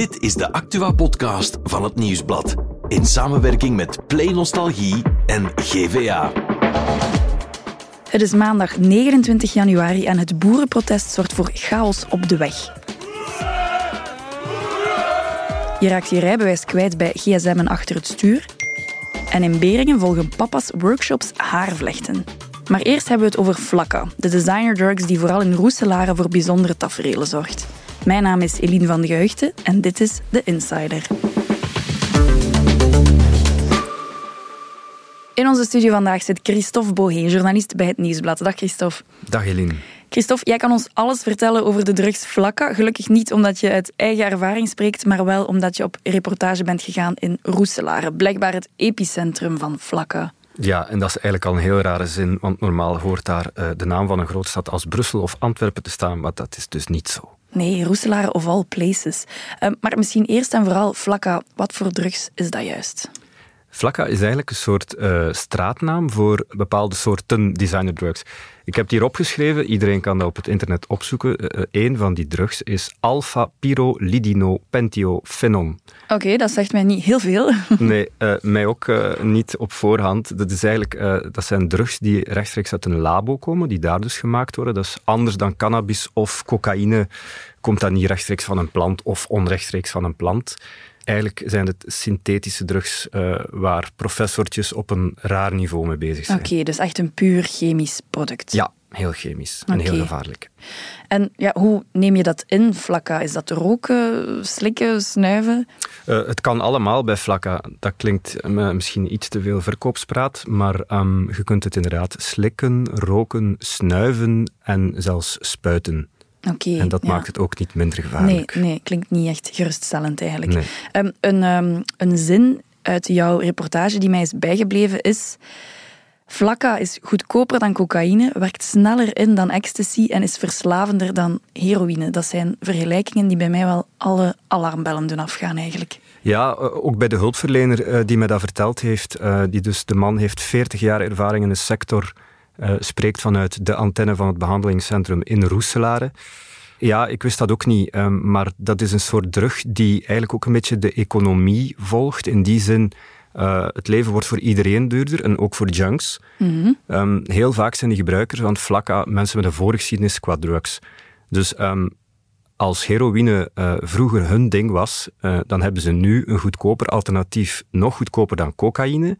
Dit is de Actua-podcast van het Nieuwsblad. In samenwerking met Play Nostalgie en GVA. Het is maandag 29 januari en het boerenprotest zorgt voor chaos op de weg. Je raakt je rijbewijs kwijt bij gsm en achter het stuur. En in Beringen volgen papa's workshops haarvlechten. Maar eerst hebben we het over Flakka, de designer drugs die vooral in Roeselare voor bijzondere tafereelen zorgt. Mijn naam is Eline van de Geugten en dit is The Insider. In onze studio vandaag zit Christophe Bohé, journalist bij het Nieuwsblad. Dag Christophe. Dag Eline. Christophe, jij kan ons alles vertellen over de drugs Flakka. Gelukkig niet omdat je uit eigen ervaring spreekt, maar wel omdat je op reportage bent gegaan in Roeselare. Blijkbaar het epicentrum van Flakka. Ja, en dat is eigenlijk al een heel rare zin, want normaal hoort daar uh, de naam van een grootstad als Brussel of Antwerpen te staan, maar dat is dus niet zo. Nee, Roeselare of all places. Uh, maar misschien eerst en vooral Flakka. Wat voor drugs is dat juist? Flakka is eigenlijk een soort uh, straatnaam voor bepaalde soorten designerdrugs. Ik heb het hier opgeschreven, iedereen kan dat op het internet opzoeken. Uh, een van die drugs is alpha-pyrolidinopentiophenon. Oké, okay, dat zegt mij niet heel veel. nee, uh, mij ook niet op voorhand. Dat, is eigenlijk, dat zijn drugs die rechtstreeks uit een labo komen, die daar dus gemaakt worden. Dat is anders dan cannabis of cocaïne. Komt dat niet rechtstreeks van een plant of onrechtstreeks van een plant. Eigenlijk zijn het synthetische drugs uh, waar professortjes op een raar niveau mee bezig zijn. Oké, okay, dus echt een puur chemisch product. Ja, heel chemisch en okay. heel gevaarlijk. En ja, hoe neem je dat in, Flakka? Is dat roken, slikken, snuiven? Uh, het kan allemaal bij Flakka. Dat klinkt uh, misschien iets te veel verkoopspraat, maar um, je kunt het inderdaad slikken, roken, snuiven en zelfs spuiten. Okay, en dat ja. maakt het ook niet minder gevaarlijk. Nee, nee klinkt niet echt geruststellend eigenlijk. Nee. Um, een, um, een zin uit jouw reportage die mij is bijgebleven is... Flakka is goedkoper dan cocaïne, werkt sneller in dan ecstasy en is verslavender dan heroïne. Dat zijn vergelijkingen die bij mij wel alle alarmbellen doen afgaan eigenlijk. Ja, ook bij de hulpverlener die mij dat verteld heeft. Die dus, de man heeft 40 jaar ervaring in de sector... Uh, spreekt vanuit de antenne van het behandelingscentrum in Roeselare. Ja, ik wist dat ook niet, um, maar dat is een soort drug die eigenlijk ook een beetje de economie volgt. In die zin, uh, het leven wordt voor iedereen duurder en ook voor junks. Mm -hmm. um, heel vaak zijn die gebruikers van mensen met een voorgeschiedenis qua drugs. Dus um, als heroïne uh, vroeger hun ding was, uh, dan hebben ze nu een goedkoper alternatief, nog goedkoper dan cocaïne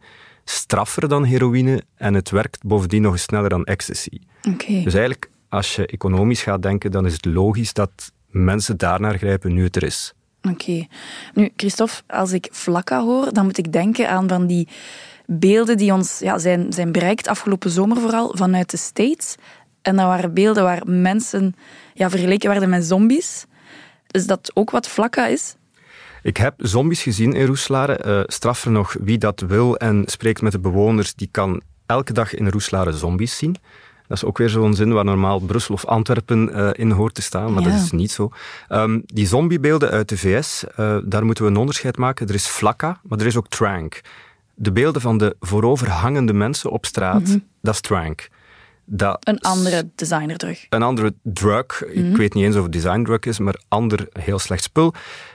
straffer dan heroïne en het werkt bovendien nog sneller dan ecstasy. Okay. Dus eigenlijk, als je economisch gaat denken, dan is het logisch dat mensen daarnaar grijpen nu het er is. Oké. Okay. Nu, Christophe, als ik Flakka hoor, dan moet ik denken aan van die beelden die ons ja, zijn, zijn bereikt, afgelopen zomer vooral, vanuit de States. En dat waren beelden waar mensen ja, vergeleken werden met zombies. Is dat ook wat Flakka is? Ik heb zombies gezien in Roeslaren. Uh, straffer nog wie dat wil en spreekt met de bewoners, die kan elke dag in Roeslaren zombies zien. Dat is ook weer zo'n zin waar normaal Brussel of Antwerpen uh, in hoort te staan, maar ja. dat is niet zo. Um, die zombiebeelden uit de VS, uh, daar moeten we een onderscheid maken. Er is Flakka, maar er is ook Trank. De beelden van de vooroverhangende mensen op straat, mm -hmm. dat is Trank. Dat een andere designerdrug. Een andere drug. Mm -hmm. Ik weet niet eens of het designdrug is, maar ander heel slecht spul.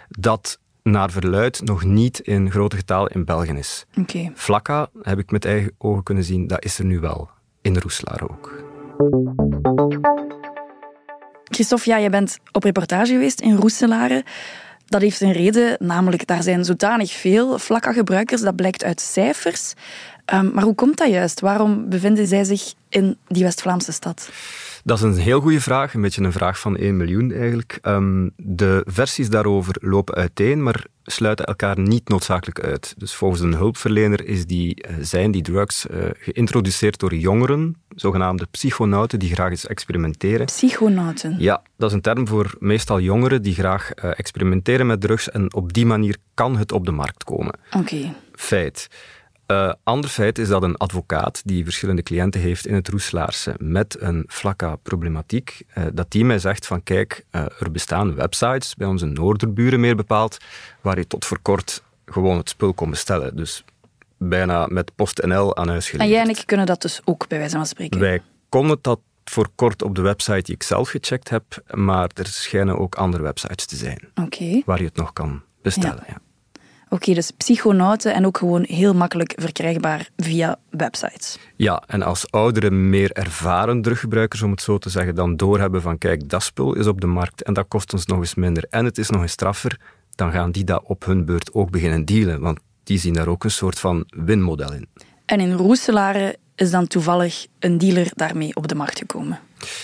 Dat naar verluid nog niet in grote getal in België is. Okay. Flakka, heb ik met eigen ogen kunnen zien, dat is er nu wel. In Roeslaar ook. Christophe, ja, je bent op reportage geweest in Roeselare. Dat heeft een reden, namelijk daar zijn zodanig veel Flakka-gebruikers, dat blijkt uit cijfers. Um, maar hoe komt dat juist? Waarom bevinden zij zich in die West-Vlaamse stad? Dat is een heel goede vraag, een beetje een vraag van 1 miljoen eigenlijk. Um, de versies daarover lopen uiteen, maar sluiten elkaar niet noodzakelijk uit. Dus volgens een hulpverlener is die, uh, zijn die drugs uh, geïntroduceerd door jongeren, zogenaamde psychonauten, die graag eens experimenteren. Psychonauten? Ja, dat is een term voor meestal jongeren die graag uh, experimenteren met drugs en op die manier kan het op de markt komen. Oké. Okay. Feit. Uh, ander feit is dat een advocaat die verschillende cliënten heeft in het Roeslaarse met een Flakka-problematiek, uh, dat die mij zegt van kijk, uh, er bestaan websites, bij onze noorderburen meer bepaald, waar je tot voor kort gewoon het spul kon bestellen. Dus bijna met PostNL aan huis geleverd. En jij en ik kunnen dat dus ook, bij wijze van spreken? Wij konden dat voor kort op de website die ik zelf gecheckt heb, maar er schijnen ook andere websites te zijn waar je het nog kan bestellen. Ja. Oké, dus psychonauten en ook gewoon heel makkelijk verkrijgbaar via websites. Ja, en als oudere, meer ervaren druggebruikers, om het zo te zeggen, dan doorhebben van kijk, dat spul is op de markt en dat kost ons nog eens minder en het is nog eens straffer, dan gaan die dat op hun beurt ook beginnen dealen, want die zien daar ook een soort van winmodel in. En in Roeselare is dan toevallig een dealer daarmee op de markt gekomen.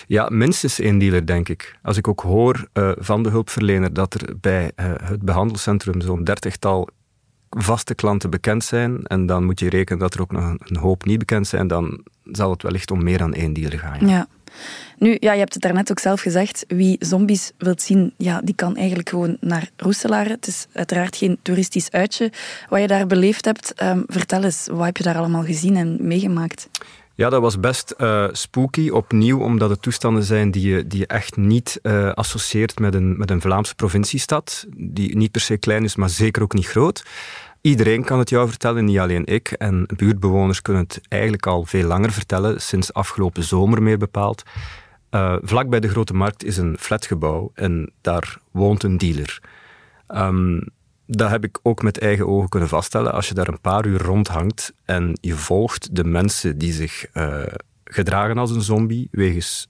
Ja, minstens één dealer, denk ik. Als ik ook hoor uh, van de hulpverlener dat er bij uh, het behandelcentrum zo'n dertigtal vaste klanten bekend zijn, en dan moet je rekenen dat er ook nog een hoop niet bekend zijn, dan zal het wellicht om meer dan één dealer gaan. Ja. Nu, ja, je hebt het daarnet ook zelf gezegd. Wie zombies wilt zien, ja, die kan eigenlijk gewoon naar Roeselare. Het is uiteraard geen toeristisch uitje wat je daar beleefd hebt. Um, vertel eens, wat heb je daar allemaal gezien en meegemaakt? Ja, dat was best uh, spooky, opnieuw, omdat het toestanden zijn die je, die je echt niet uh, associeert met een, met een Vlaamse provinciestad, die niet per se klein is, maar zeker ook niet groot. Iedereen kan het jou vertellen, niet alleen ik. En buurtbewoners kunnen het eigenlijk al veel langer vertellen, sinds afgelopen zomer meer bepaald. Uh, vlak bij de Grote Markt is een flatgebouw en daar woont een dealer. Um, dat heb ik ook met eigen ogen kunnen vaststellen. Als je daar een paar uur rondhangt en je volgt de mensen die zich uh, gedragen als een zombie, wegens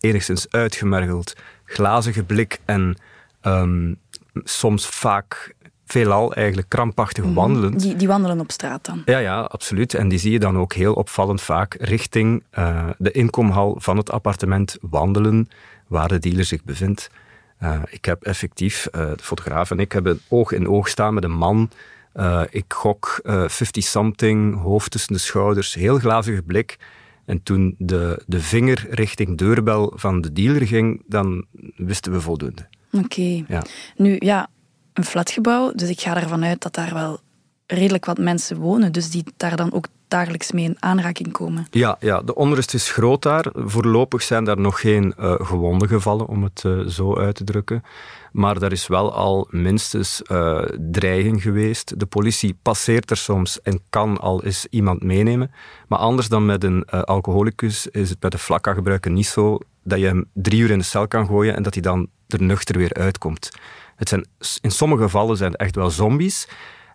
enigszins uitgemergeld, glazige blik en um, soms vaak veelal eigenlijk krampachtig mm wandelend. Die, die, wandelen op straat dan? Ja, ja, absoluut. En die zie je dan ook heel opvallend vaak richting uh, de inkomhal van het appartement wandelen waar de dealer zich bevindt. Uh, ik heb effectief, uh, de fotograaf en ik hebben oog in oog staan met een man. ik gok 50-something, hoofd tussen de schouders, heel glazige blik. En toen de, de vinger richting deurbel van de dealer ging, dan wisten we voldoende. Oké. Okay. Ja. Nu, ja, een flatgebouw, dus ik ga ervan uit dat daar wel redelijk wat mensen wonen, dus die daar dan ook dagelijks mee in aanraking komen. Ja, ja de onrust is groot daar. Voorlopig zijn daar nog geen uh, gewonden gevallen, om het uh, zo uit te drukken. Maar er is wel al minstens uh, dreiging geweest. De politie passeert er soms en kan al eens iemand meenemen. Maar anders dan met een alcoholicus is het bij de flakka-gebruiker niet zo dat je hem drie uur in de cel kan gooien en dat hij dan er nuchter weer uitkomt. Het zijn, in sommige gevallen zijn het echt wel zombies.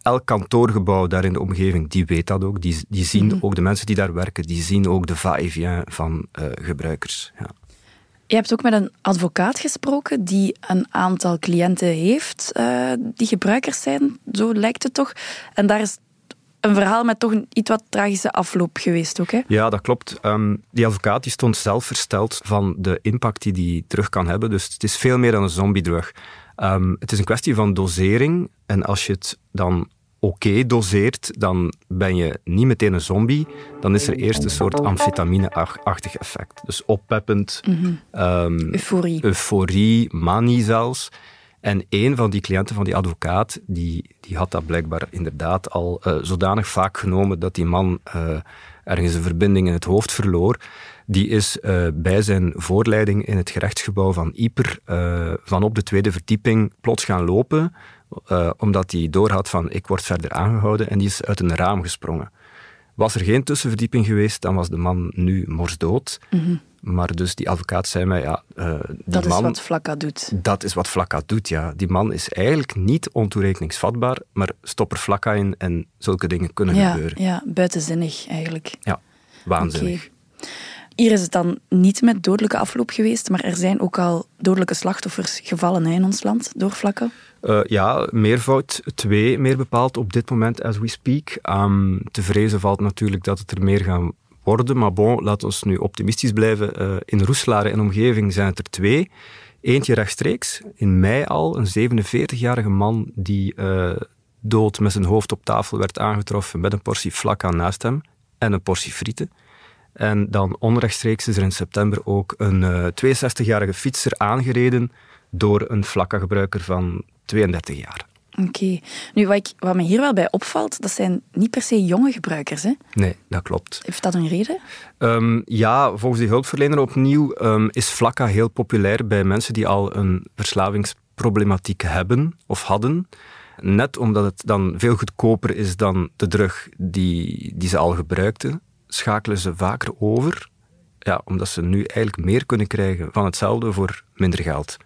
Elk kantoorgebouw daar in de omgeving, die weet dat ook. Die, die zien mm -hmm. ook de mensen die daar werken, die zien ook de va-et-vient van uh, gebruikers. Ja. Je hebt ook met een advocaat gesproken die een aantal cliënten heeft uh, die gebruikers zijn, zo lijkt het toch. En daar is een verhaal met toch een iets wat tragische afloop geweest ook, hè? Ja, dat klopt. Um, die advocaat die stond zelf versteld van de impact die die terug kan hebben. Dus het is veel meer dan een zombiedrug. Um, het is een kwestie van dosering. En als je het dan oké okay doseert, dan ben je niet meteen een zombie. Dan is er eerst een soort amfetamine-achtig effect. Dus oppeppend, mm -hmm. um, euforie. euforie, manie zelfs. En een van die cliënten van die advocaat, die, die had dat blijkbaar inderdaad al uh, zodanig vaak genomen dat die man uh, ergens een verbinding in het hoofd verloor. Die is uh, bij zijn voorleiding in het gerechtsgebouw van Yper van op de tweede verdieping plots gaan lopen, omdat hij doorhad van ik word verder aangehouden en die is uit een raam gesprongen. Was er geen tussenverdieping geweest, dan was de man nu morsdood. Mm -hmm. Maar dus die advocaat zei mij, ja, uh, die dat man, is wat Flakka doet. Dat is wat Flakka doet, ja. Die man is eigenlijk niet ontoerekeningsvatbaar, maar stop er Flakka in en zulke dingen kunnen ja, gebeuren. Ja, buitenzinnig eigenlijk. Ja, waanzinnig. Okay. Hier is het dan niet met dodelijke afloop geweest, maar er zijn ook al dodelijke slachtoffers gevallen in ons land door Flakka. Uh, ja, meervoud. Twee meer bepaald op dit moment, as we speak. Um, te vrezen valt natuurlijk dat het er meer gaan worden. Maar bon, laten we nu optimistisch blijven. Uh, in Roeselare en omgeving zijn het er twee. Eentje rechtstreeks, in mei al, een 47-jarige man die uh, dood met zijn hoofd op tafel werd aangetroffen met een portie flakka naast hem en een portie frieten. En dan onrechtstreeks is er in september ook een uh, 62-jarige fietser aangereden door een flakka-gebruiker van 32 jaar. Oké. Okay. Nu, wat, ik, wat me hier wel bij opvalt, dat zijn niet per se jonge gebruikers, hè? Nee, dat klopt. Heeft dat een reden? Um, ja, volgens die hulpverlener opnieuw um, is flakka heel populair bij mensen die al een verslavingsproblematiek hebben of hadden. Net omdat het dan veel goedkoper is dan de drug die, die ze al gebruikten, schakelen ze vaker over Ja, omdat ze nu eigenlijk meer kunnen krijgen van hetzelfde voor minder geld.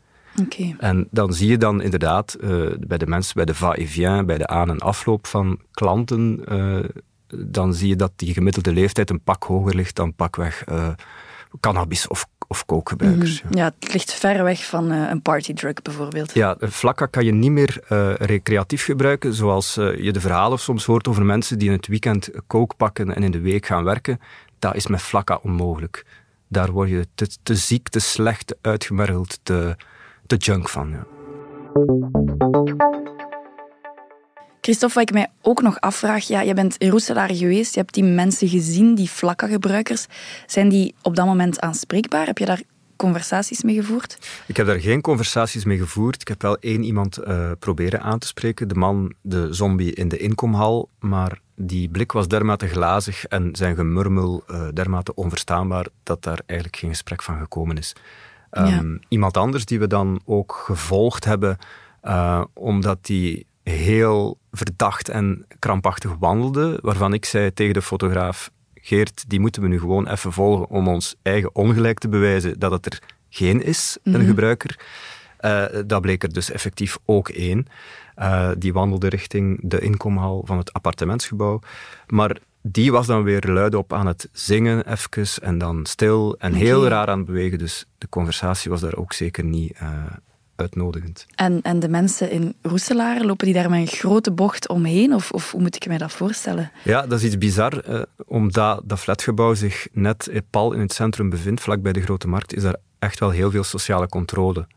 Okay. En dan zie je dan inderdaad uh, bij de mensen, bij de va-et-vient, bij de aan- en afloop van klanten, uh, dan zie je dat die gemiddelde leeftijd een pak hoger ligt dan pakweg uh, cannabis of, of kookgebruikers. Mm -hmm. ja. het ligt ver weg van een partydrug bijvoorbeeld. Ja, flakka kan je niet meer recreatief gebruiken, zoals je de verhalen soms hoort over mensen die in het weekend kook pakken en in de week gaan werken. Dat is met flakka onmogelijk. Daar word je te, te ziek, te slecht, te uitgemergeld, te, te junk van. Ja. Christophe, wat ik mij ook nog afvraag, ja, je bent in Roeselare geweest, je hebt die mensen gezien, die flakka-gebruikers. Zijn die op dat moment aanspreekbaar? Heb je daar conversaties mee gevoerd? Ik heb daar geen conversaties mee gevoerd. Ik heb wel één iemand uh, proberen aan te spreken, de man, de zombie in de inkomhal, maar die blik was dermate glazig en zijn gemurmel uh, dermate onverstaanbaar dat daar eigenlijk geen gesprek van gekomen is. Um, ja. Iemand anders die we dan ook gevolgd hebben, uh, omdat die heel verdacht en krampachtig wandelde, waarvan ik zei tegen de fotograaf, Geert, die moeten we nu gewoon even volgen om ons eigen ongelijk te bewijzen dat het er geen is, een Mhm. gebruiker. Uh, dat bleek er dus effectief ook één. Uh, die wandelde richting de inkomhal van het appartementsgebouw. Maar die was dan weer luidop aan het zingen, even, en dan stil en heel raar aan het bewegen. Dus de conversatie was daar ook zeker niet uh, uitnodigend. En, en de mensen in Roeselare, lopen die daar met een grote bocht omheen? Of, of hoe moet ik mij dat voorstellen? Ja, dat is iets bizar. Uh, omdat dat flatgebouw zich net pal in het centrum bevindt, vlakbij de Grote Markt, is daar echt wel heel veel sociale controle.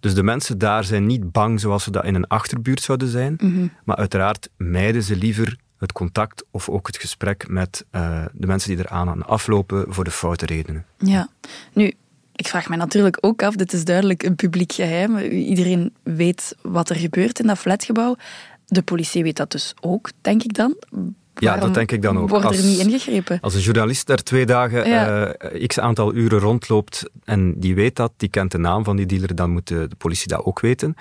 Dus de mensen daar zijn niet bang zoals ze dat in een achterbuurt zouden zijn. Mhm. Maar uiteraard mijden ze liever het contact of ook het gesprek met uh, de mensen die eraan aan aflopen voor de foute redenen. Ja, nu, ik vraag mij natuurlijk ook af, dit is duidelijk een publiek geheim. Iedereen weet wat er gebeurt in dat flatgebouw. De politie weet dat dus ook, denk ik dan. Ja, dat denk ik dan ook. Wordt er als, niet ingegrepen? Als een journalist daar twee dagen Ja. uh, x aantal uren rondloopt en die weet dat, die kent de naam van die dealer, dan moet de, de politie dat ook weten.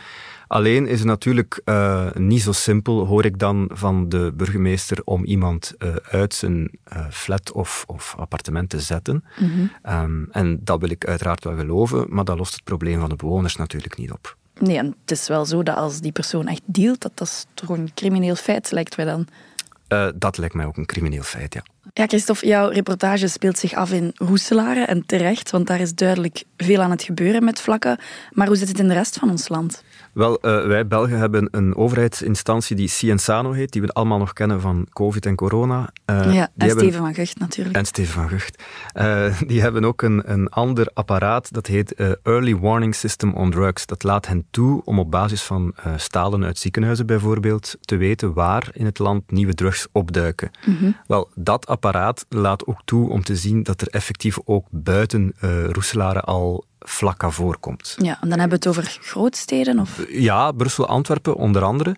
Alleen is het natuurlijk uh, niet zo simpel, hoor ik dan van de burgemeester, om iemand uh, uit zijn flat of, of, appartement te zetten. Mhm. Um, en dat wil ik uiteraard wel geloven, maar dat lost het probleem van de bewoners natuurlijk niet op. Nee, en het is wel zo dat als die persoon echt dealt, dat dat is toch een crimineel feit, lijkt mij dan. Uh, dat lijkt mij ook een crimineel feit, ja. Ja, Christophe, jouw reportage speelt zich af in Roeselare en terecht, want daar is duidelijk veel aan het gebeuren met vlakken. Maar hoe zit het in de rest van ons land? Wel, uh, wij Belgen hebben een overheidsinstantie die Cienzano heet, die we allemaal nog kennen van COVID en corona. Uh, ja, en hebben... Steven van Gucht natuurlijk. En Steven van Gucht. Uh, die hebben ook een, een ander apparaat, dat heet Early Warning System on Drugs. Dat laat hen toe om op basis van stalen uit ziekenhuizen bijvoorbeeld te weten waar in het land nieuwe drugs opduiken. Mm -hmm. Wel, dat apparaat laat ook toe om te zien dat er effectief ook buiten Roeselare al vlakka voorkomt. Ja, en dan hebben we het over grootsteden? Of? Ja, Brussel, Antwerpen onder andere.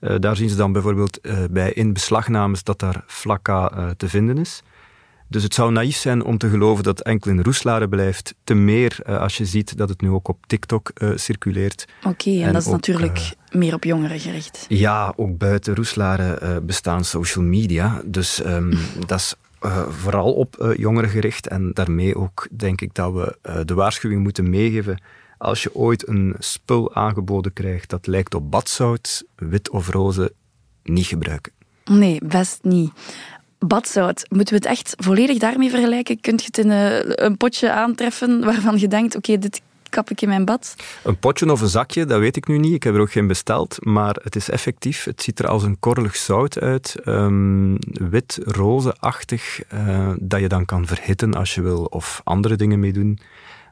Uh, daar zien ze dan bijvoorbeeld uh, bij in beslagnames dat daar vlakka uh, te vinden is. Dus het zou naïef zijn om te geloven dat enkel in Roeselare blijft. Te meer als je ziet dat het nu ook op TikTok circuleert. Oké, okay, en, en, dat is ook, natuurlijk meer op jongeren gericht. Ja, ook buiten Roeselare bestaan social media. Dus um, dat is uh, vooral op uh, jongeren gericht. En daarmee ook denk ik dat we uh, de waarschuwing moeten meegeven. Als je ooit een spul aangeboden krijgt dat lijkt op badzout, wit of roze, niet gebruiken. Nee, best niet. Badzout, moeten we het echt volledig daarmee vergelijken? Kunt je het in een potje aantreffen waarvan je denkt, oké, dit kap ik in mijn bad? Een potje of een zakje, dat weet ik nu niet. Ik heb er ook geen besteld, maar het is effectief. Het ziet er als een korrelig zout uit. Um, wit, roze-achtig, uh, dat je dan kan verhitten als je wil of andere dingen mee doen.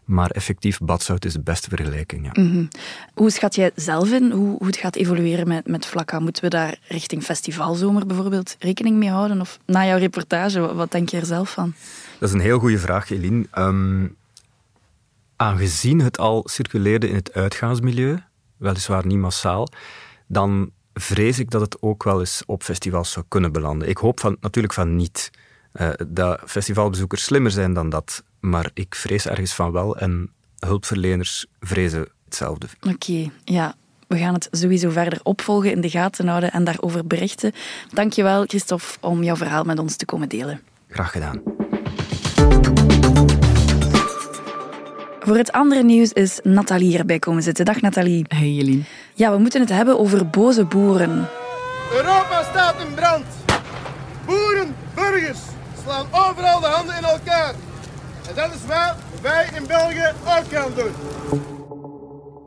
Maar effectief, badzout is de beste vergelijking. Ja. Mm -hmm. Hoe schat jij zelf in hoe, hoe het gaat evolueren met, met vlakka? Moeten we daar richting festivalzomer bijvoorbeeld rekening mee houden? Of na jouw reportage, wat, wat denk je er zelf van? Dat is een heel goede vraag, Eline. Um, aangezien het al circuleerde in het uitgaansmilieu, weliswaar niet massaal, dan vrees ik dat het ook wel eens op festivals zou kunnen belanden. Ik hoop van, natuurlijk van niet. Uh, dat festivalbezoekers slimmer zijn dan dat, maar ik vrees ergens van wel en hulpverleners vrezen hetzelfde. Oké, okay, ja. We gaan het sowieso verder opvolgen, in de gaten houden en daarover berichten. Dankjewel, Christophe, om jouw verhaal met ons te komen delen. Graag gedaan. Voor het andere nieuws is Nathalie erbij komen zitten. Dag Nathalie. Hey Jelien. Ja, we moeten het hebben over boze boeren. Europa staat in brand. Boeren, burgers slaan overal de handen in elkaar. En dat is wat wij in België ook gaan doen.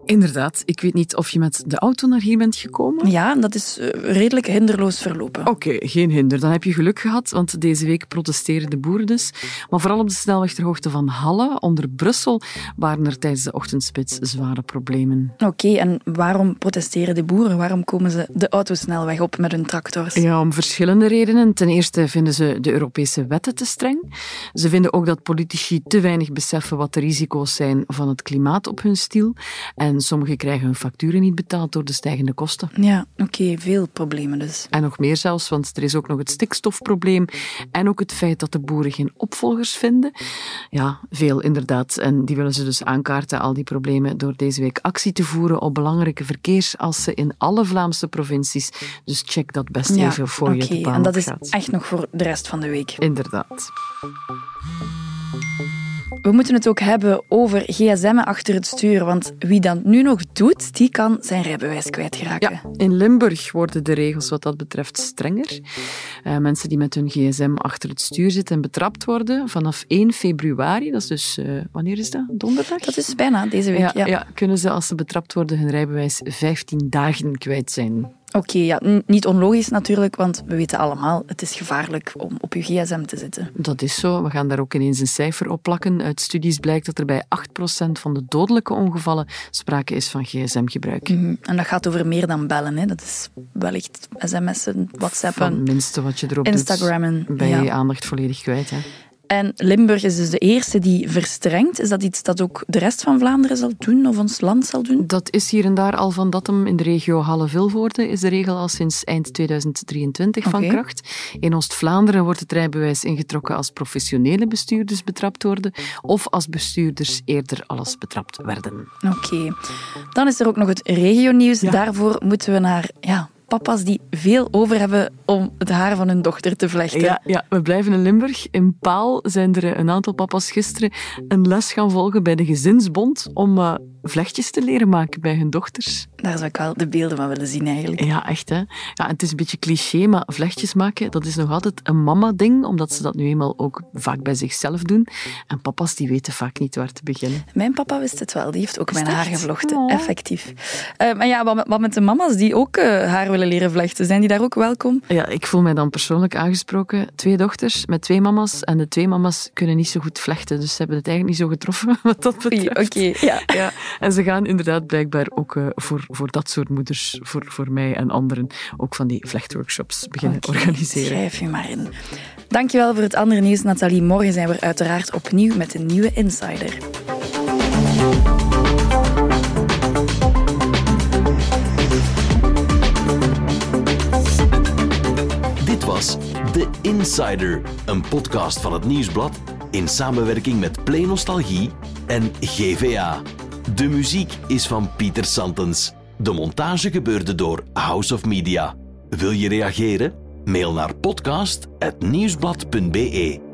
Inderdaad, ik weet niet of je met de auto naar hier bent gekomen. Ja, dat is eh, redelijk hinderloos verlopen. Oké, geen hinder. Dan heb je geluk gehad, want deze week protesteren de boeren dus. Maar vooral op de snelweg ter hoogte van Halle, onder Brussel, waren er tijdens de ochtendspits zware problemen. Oké, en waarom protesteren de boeren? Waarom komen ze de autosnelweg op met hun tractors? Ja, om verschillende redenen. Ten eerste vinden ze de Europese wetten te streng. Ze vinden ook dat politici te weinig beseffen wat de risico's zijn van het klimaat op hun stiel. En en sommigen krijgen hun facturen niet betaald door de stijgende kosten. Ja, oké, veel problemen dus. En nog meer zelfs, want er is ook nog het stikstofprobleem en ook het feit dat de boeren geen opvolgers vinden. Ja, veel inderdaad. En die willen ze dus aankaarten, al die problemen, door deze week actie te voeren op belangrijke verkeersassen in alle Vlaamse provincies. Dus check dat best even voor je de baan en dat is echt nog voor de rest van de week. Inderdaad. We moeten het ook hebben over gsm achter het stuur, want wie dat nu nog doet, die kan zijn rijbewijs kwijtraken. Ja, in Limburg worden de regels wat dat betreft strenger. Uh, mensen die met hun gsm achter het stuur zitten en betrapt worden, vanaf 1 februari, dat is dus, uh, wanneer is dat? Donderdag? Dat is bijna deze week, ja, ja. ja. kunnen ze als ze betrapt worden hun rijbewijs 15 dagen kwijt zijn. Oké, ja, niet onlogisch natuurlijk, want we weten allemaal, het is gevaarlijk om op je gsm te zitten. Dat is zo. We gaan daar ook ineens een cijfer op plakken. Uit studies blijkt dat er bij 8% van de dodelijke ongevallen sprake is van gsm-gebruik. Mhm. En dat gaat over meer dan bellen. Hè. Dat is wellicht sms'en, whatsappen, Van minste wat je erop Instagrammen, doet, ben je ja. aandacht volledig kwijt. Hè? En Limburg is dus de eerste die verstrengt. Is dat iets dat ook de rest van Vlaanderen zal doen of ons land zal doen? Dat is hier en daar al van datum. In de regio Halle-Vilvoorde is de regel al sinds eind 2023 van kracht. In Oost-Vlaanderen wordt het rijbewijs ingetrokken als professionele bestuurders betrapt worden of als bestuurders eerder alles betrapt werden. Oké. Dan is er ook nog het regionieuws. Ja. Daarvoor moeten we naar ja, papa's die veel over hebben om het haar van hun dochter te vlechten. Ja, we blijven in Limburg. In Paal zijn er een aantal papa's gisteren een les gaan volgen bij de gezinsbond om uh, vlechtjes te leren maken bij hun dochters. Daar zou ik wel de beelden van willen zien eigenlijk. Ja, echt hè. Ja, het is een beetje cliché, maar vlechtjes maken, dat is nog altijd een mama-ding, omdat ze dat nu eenmaal ook vaak bij zichzelf doen. En papa's die weten vaak niet waar te beginnen. Mijn papa wist het wel, die heeft ook mijn haar gevlochten, oh. effectief. Uh, maar ja, wat met, wat met, de mama's die ook uh, haar willen leren vlechten, zijn die daar ook welkom? Ja, ik voel mij dan persoonlijk aangesproken. Twee dochters met twee mama's en de twee mama's kunnen niet zo goed vlechten, dus ze hebben het eigenlijk niet zo getroffen wat dat betreft. Oké, okay, ja. ja. En ze gaan inderdaad blijkbaar ook uh, voor, voor dat soort moeders, voor, voor mij en anderen, ook van die vlechtworkshops beginnen okay, organiseren. Schrijf je maar in. Dankjewel voor het andere nieuws, Nathalie. Morgen zijn we uiteraard opnieuw met een nieuwe Insider. Dit was The Insider, een podcast van het Nieuwsblad in samenwerking met Play Nostalgie en GVA. De muziek is van Pieter Santens. De montage gebeurde door House of Media. Wil je reageren? Mail naar podcast.nieuwsblad.be.